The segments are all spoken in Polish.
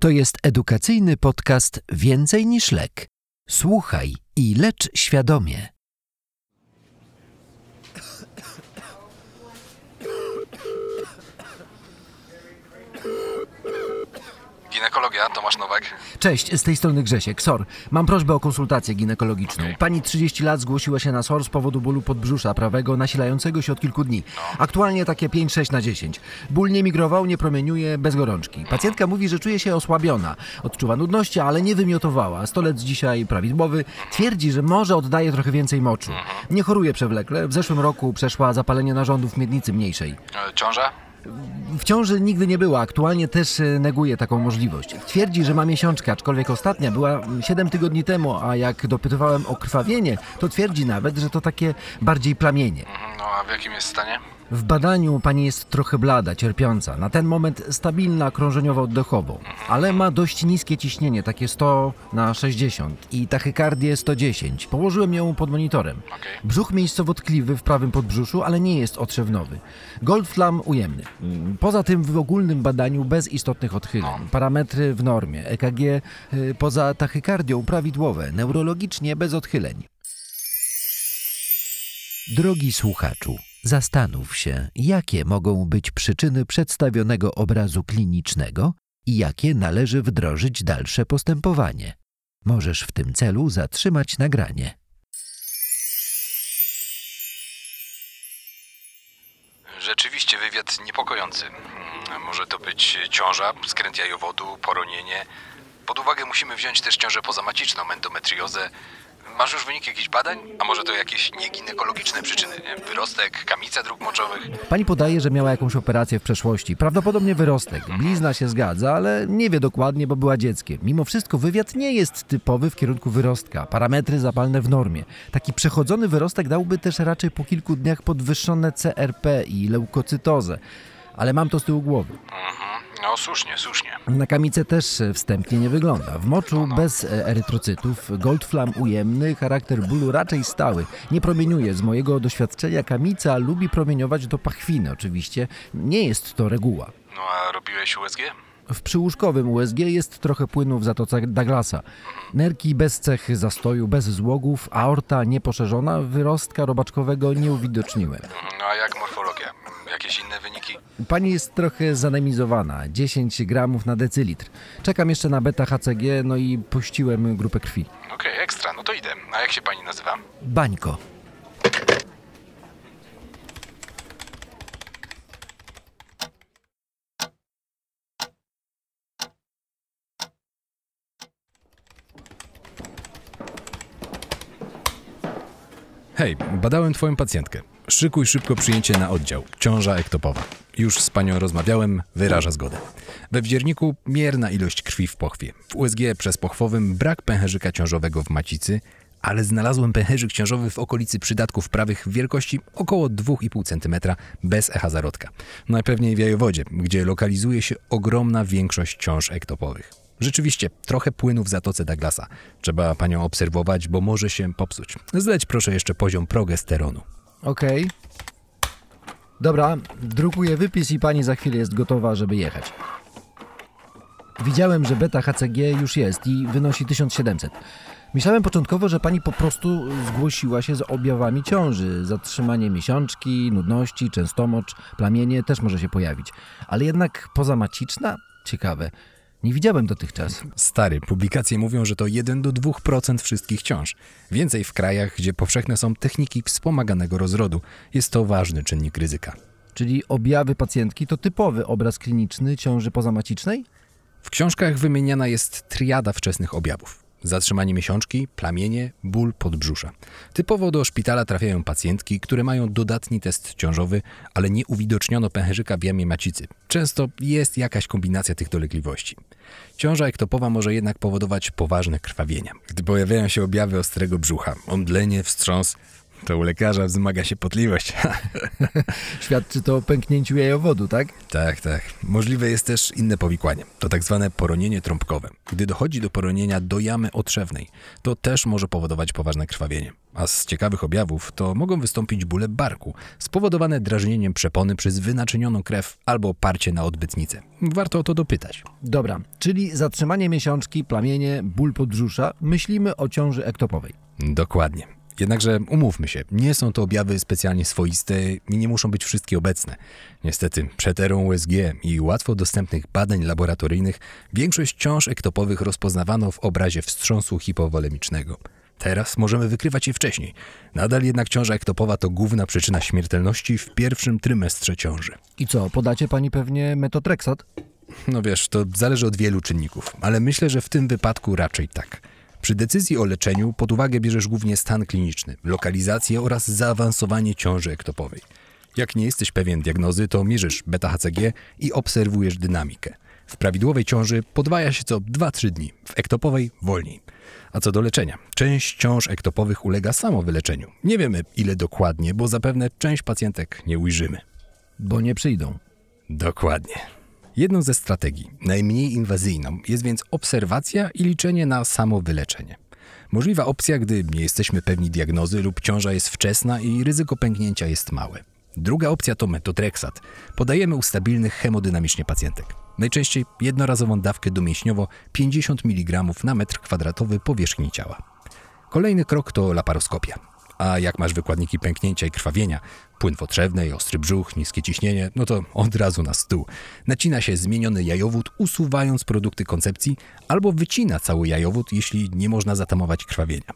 To jest edukacyjny podcast Więcej niż lek. Słuchaj i lecz świadomie. Ginekologia, Tomasz Nowak. Cześć, z tej strony Grzesiek. SOR. Mam prośbę o konsultację ginekologiczną. Okej. Pani 30 lat zgłosiła się na SOR z powodu bólu podbrzusza prawego nasilającego się od kilku dni. No. Aktualnie takie 5-6 na 10. Ból nie migrował, nie promieniuje, bez gorączki. Pacjentka mówi, że czuje się osłabiona. Odczuwa nudności, ale nie wymiotowała. Stolec dzisiaj prawidłowy. Twierdzi, że może oddaje trochę więcej moczu. Mhm. Nie choruje przewlekle. W zeszłym roku przeszła zapalenie narządów miednicy mniejszej. E, Ciąża? W ciąży nigdy nie była, aktualnie też e, neguje taką możliwość. Twierdzi, że ma miesiączkę, aczkolwiek ostatnia była 7 tygodni temu, a jak dopytywałem o krwawienie, to twierdzi nawet, że to takie bardziej plamienie. No a w jakim jest stanie? W badaniu pani jest trochę blada, cierpiąca, na ten moment stabilna krążeniowo-oddechowo, ale ma dość niskie ciśnienie, takie 100 na 60 i tachykardię 110. Położyłem ją pod monitorem. Brzuch miejscowo tkliwy w prawym podbrzuszu, ale nie jest otrzewnowy. Goldflam ujemny. Poza tym w ogólnym badaniu bez istotnych odchyleń. Parametry w normie. EKG y, poza tachykardią prawidłowe. Neurologicznie bez odchyleń. Drogi słuchaczu, zastanów się, jakie mogą być przyczyny przedstawionego obrazu klinicznego i jakie należy wdrożyć dalsze postępowanie. Możesz w tym celu zatrzymać nagranie. Rzeczywiście wywiad niepokojący. Może to być ciąża, skręt jajowodu, poronienie. Pod uwagę musimy wziąć też ciążę pozamaciczną, endometriozę. Masz już wyniki jakichś badań? A może to jakieś nieginekologiczne przyczyny? Wyrostek, kamica dróg moczowych? Pani podaje, że miała jakąś operację w przeszłości. Prawdopodobnie wyrostek. Blizna się zgadza, ale nie wie dokładnie, bo była dzieckiem. Mimo wszystko wywiad nie jest typowy w kierunku wyrostka. Parametry zapalne w normie. Taki przechodzony wyrostek dałby też raczej po kilku dniach podwyższone CRP i leukocytozę. Ale mam to z tyłu głowy. Mhm. No słusznie, słusznie. Na kamicę też e, wstępnie nie wygląda. W moczu bez e, erytrocytów, goldflam ujemny, charakter bólu raczej stały. Nie promieniuje. Z mojego doświadczenia kamica lubi promieniować do pachwiny oczywiście. Nie jest to reguła. No a robiłeś USG? W przyłóżkowym USG jest trochę płynu w zatoce Douglasa. Nerki bez cech zastoju, bez złogów, aorta nieposzerzona, wyrostka robaczkowego nie uwidoczniłem. Mhm. No a jak morfologia? Jakieś inne wyniki? Pani jest trochę zanemizowana, 10 gramów na decylitr. Czekam jeszcze na beta-HCG, no i puściłem grupę krwi. Okej, ekstra, no to idę. A jak się pani nazywa? Bańko. Hej, badałem twoją pacjentkę. Szykuj szybko przyjęcie na oddział. Ciąża ektopowa. Już z panią rozmawiałem, wyraża zgodę. We wdzierniku mierna ilość krwi w pochwie. W USG przez pochwowym brak pęcherzyka ciążowego w macicy, ale znalazłem pęcherzyk ciążowy w okolicy przydatków prawych w wielkości około 2,5 cm bez echa zarodka. Najpewniej w jajowodzie, gdzie lokalizuje się ogromna większość ciąż ektopowych. Rzeczywiście, trochę płynu w zatoce Douglasa. Trzeba panią obserwować, bo może się popsuć. Zleć proszę jeszcze poziom progesteronu. Okej. Dobra, drukuję wypis i pani za chwilę jest gotowa, żeby jechać. Widziałem, że beta HCG już jest i wynosi 1700. Myślałem początkowo, że pani po prostu zgłosiła się z objawami ciąży. Zatrzymanie miesiączki, nudności, częstomocz, plamienie też może się pojawić. Ale jednak pozamaciczna? Ciekawe. Nie widziałem dotychczas. Stary, publikacje mówią, że to 1 do 2% wszystkich ciąż. Więcej w krajach, gdzie powszechne są techniki wspomaganego rozrodu. Jest to ważny czynnik ryzyka. Czyli objawy pacjentki to typowy obraz kliniczny ciąży pozamacicznej? W książkach wymieniana jest triada wczesnych objawów. Zatrzymanie miesiączki, plamienie, ból podbrzusza. Typowo do szpitala trafiają pacjentki, które mają dodatni test ciążowy, ale nie uwidoczniono pęcherzyka w jamie macicy. Często jest jakaś kombinacja tych dolegliwości. Ciąża ektopowa może jednak powodować poważne krwawienia. Gdy pojawiają się objawy ostrego brzucha, omdlenie, wstrząs, To u lekarza wzmaga się potliwość. Świadczy to o pęknięciu jajowodu, tak? tak, tak. Możliwe jest też inne powikłanie. To tak zwane poronienie trąbkowe. Gdy dochodzi do poronienia do jamy otrzewnej, to też może powodować poważne krwawienie. A z ciekawych objawów to mogą wystąpić bóle barku, spowodowane drażnieniem przepony przez wynaczynioną krew albo parcie na odbytnicę. Warto o to dopytać. Dobra, czyli zatrzymanie miesiączki, plamienie, ból podbrzusza, myślimy o ciąży ektopowej. Dokładnie. Jednakże umówmy się, nie są to objawy specjalnie swoiste i nie muszą być wszystkie obecne. Niestety, przed erą USG i łatwo dostępnych badań laboratoryjnych większość ciąż ektopowych rozpoznawano w obrazie wstrząsu hipowolemicznego. Teraz możemy wykrywać je wcześniej. Nadal jednak ciąża ektopowa to główna przyczyna śmiertelności w pierwszym trymestrze ciąży. I co, podacie pani pewnie metotreksat? No wiesz, to zależy od wielu czynników, ale myślę, że w tym wypadku raczej tak. Przy decyzji o leczeniu pod uwagę bierzesz głównie stan kliniczny, lokalizację oraz zaawansowanie ciąży ektopowej. Jak nie jesteś pewien diagnozy, to mierzysz beta-HCG i obserwujesz dynamikę. W prawidłowej ciąży podwaja się co 2-3 dni, w ektopowej wolniej. A co do leczenia, część ciąż ektopowych ulega samowyleczeniu. Nie wiemy ile dokładnie, bo zapewne część pacjentek nie ujrzymy. Bo nie przyjdą. Dokładnie. Jedną ze strategii, najmniej inwazyjną, jest więc obserwacja i liczenie na samowyleczenie. Możliwa opcja, gdy nie jesteśmy pewni diagnozy lub ciąża jest wczesna i ryzyko pęknięcia jest małe. Druga opcja to metotreksat. Podajemy u stabilnych hemodynamicznie pacjentek. Najczęściej jednorazową dawkę domięśniowo 50 mg na metr kwadratowy powierzchni ciała. Kolejny krok to laparoskopia. A jak masz wykładniki pęknięcia i krwawienia, płyn potrzebny, ostry brzuch, niskie ciśnienie, no to od razu na stół. Nacina się zmieniony jajowód, usuwając produkty koncepcji, albo wycina cały jajowód, jeśli nie można zatamować krwawienia.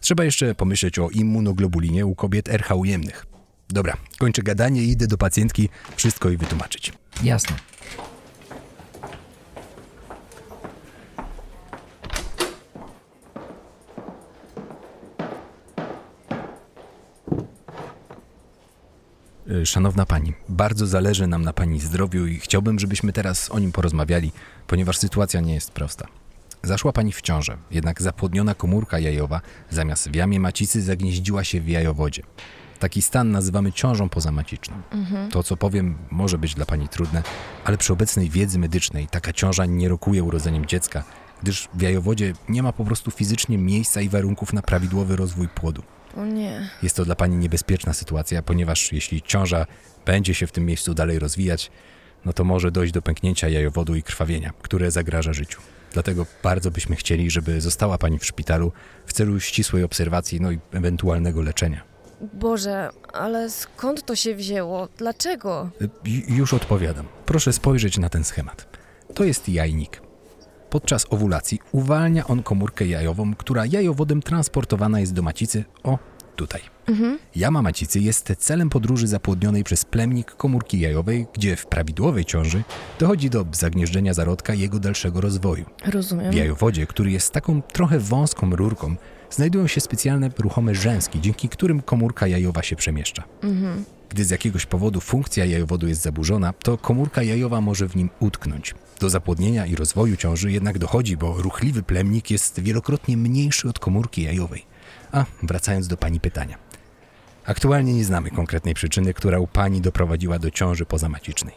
Trzeba jeszcze pomyśleć o immunoglobulinie u kobiet RH ujemnych. Dobra, kończę gadanie i idę do pacjentki wszystko jej wytłumaczyć. Jasne. Szanowna pani, bardzo zależy nam na pani zdrowiu i chciałbym, żebyśmy teraz o nim porozmawiali, ponieważ sytuacja nie jest prosta. Zaszła pani w ciążę, jednak zapłodniona komórka jajowa zamiast w jamie macicy zagnieździła się w jajowodzie. Taki stan nazywamy ciążą pozamaciczną. To, co powiem, może być dla pani trudne, ale przy obecnej wiedzy medycznej taka ciąża nie rokuje urodzeniem dziecka, gdyż w jajowodzie nie ma po prostu fizycznie miejsca i warunków na prawidłowy rozwój płodu. O nie. Jest to dla pani niebezpieczna sytuacja, ponieważ jeśli ciąża będzie się w tym miejscu dalej rozwijać, no to może dojść do pęknięcia jajowodu i krwawienia, które zagraża życiu. Dlatego bardzo byśmy chcieli, żeby została pani w szpitalu w celu ścisłej obserwacji, no i ewentualnego leczenia. Boże, ale skąd to się wzięło? Dlaczego? Y, Już odpowiadam. Proszę spojrzeć na ten schemat. To jest jajnik. Podczas owulacji uwalnia on komórkę jajową, która jajowodem transportowana jest do macicy, o, tutaj. Jama macicy jest celem podróży zapłodnionej przez plemnik komórki jajowej, gdzie w prawidłowej ciąży dochodzi do zagnieżdżenia zarodka i jego dalszego rozwoju. Rozumiem. W jajowodzie, który jest taką trochę wąską rurką, znajdują się specjalne ruchome rzęski, dzięki którym komórka jajowa się przemieszcza. Gdy z jakiegoś powodu funkcja jajowodu jest zaburzona, to komórka jajowa może w nim utknąć. Do zapłodnienia i rozwoju ciąży jednak dochodzi, bo ruchliwy plemnik jest wielokrotnie mniejszy od komórki jajowej. A wracając do pani pytania. Aktualnie nie znamy konkretnej przyczyny, która u pani doprowadziła do ciąży pozamacicznej.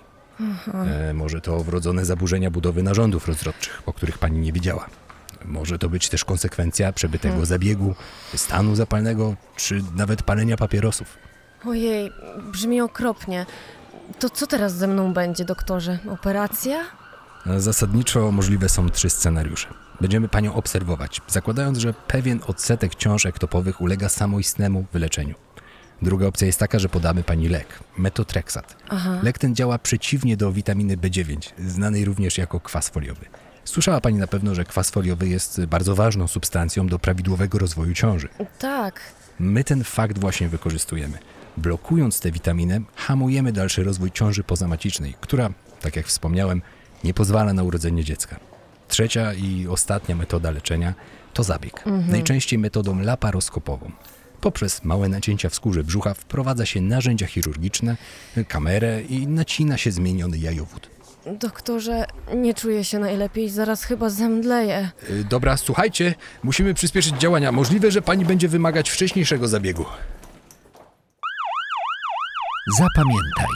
E, może to wrodzone zaburzenia budowy narządów rozrodczych, o których pani nie wiedziała. Może to być też konsekwencja przebytego zabiegu, stanu zapalnego, czy nawet palenia papierosów. Ojej, brzmi okropnie. To co teraz ze mną będzie, doktorze? Operacja? E, Zasadniczo możliwe są trzy scenariusze. Będziemy panią obserwować, zakładając, że pewien odsetek ciąż ektopowych ulega samoistnemu wyleczeniu. Druga opcja jest taka, że podamy pani lek, metotreksat. Aha. Lek ten działa przeciwnie do witaminy B9, znanej również jako kwas foliowy. Słyszała pani na pewno, że kwas foliowy jest bardzo ważną substancją do prawidłowego rozwoju ciąży. Tak. My ten fakt właśnie wykorzystujemy. Blokując tę witaminę, hamujemy dalszy rozwój ciąży pozamacicznej, która, tak jak wspomniałem, nie pozwala na urodzenie dziecka. Trzecia i ostatnia metoda leczenia to zabieg, najczęściej metodą laparoskopową. Poprzez małe nacięcia w skórze brzucha wprowadza się narzędzia chirurgiczne, kamerę i nacina się zmieniony jajowód. Doktorze, nie czuję się najlepiej, zaraz chyba zemdleję. Y, Dobra, słuchajcie, musimy przyspieszyć działania. Możliwe, że pani będzie wymagać wcześniejszego zabiegu. Zapamiętaj.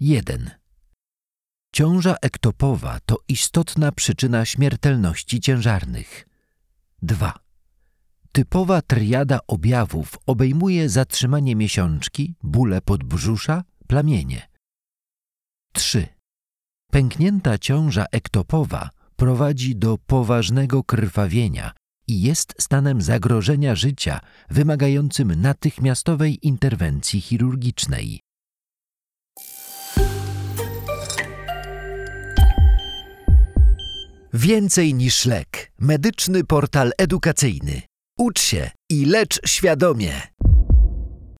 1. Ciąża ektopowa to istotna przyczyna śmiertelności ciężarnych. 2. Typowa triada objawów obejmuje zatrzymanie miesiączki, bóle podbrzusza, plamienie. 3. Pęknięta ciąża ektopowa prowadzi do poważnego krwawienia i jest stanem zagrożenia życia wymagającym natychmiastowej interwencji chirurgicznej. Więcej niż lek. Medyczny portal edukacyjny. Ucz się i lecz świadomie.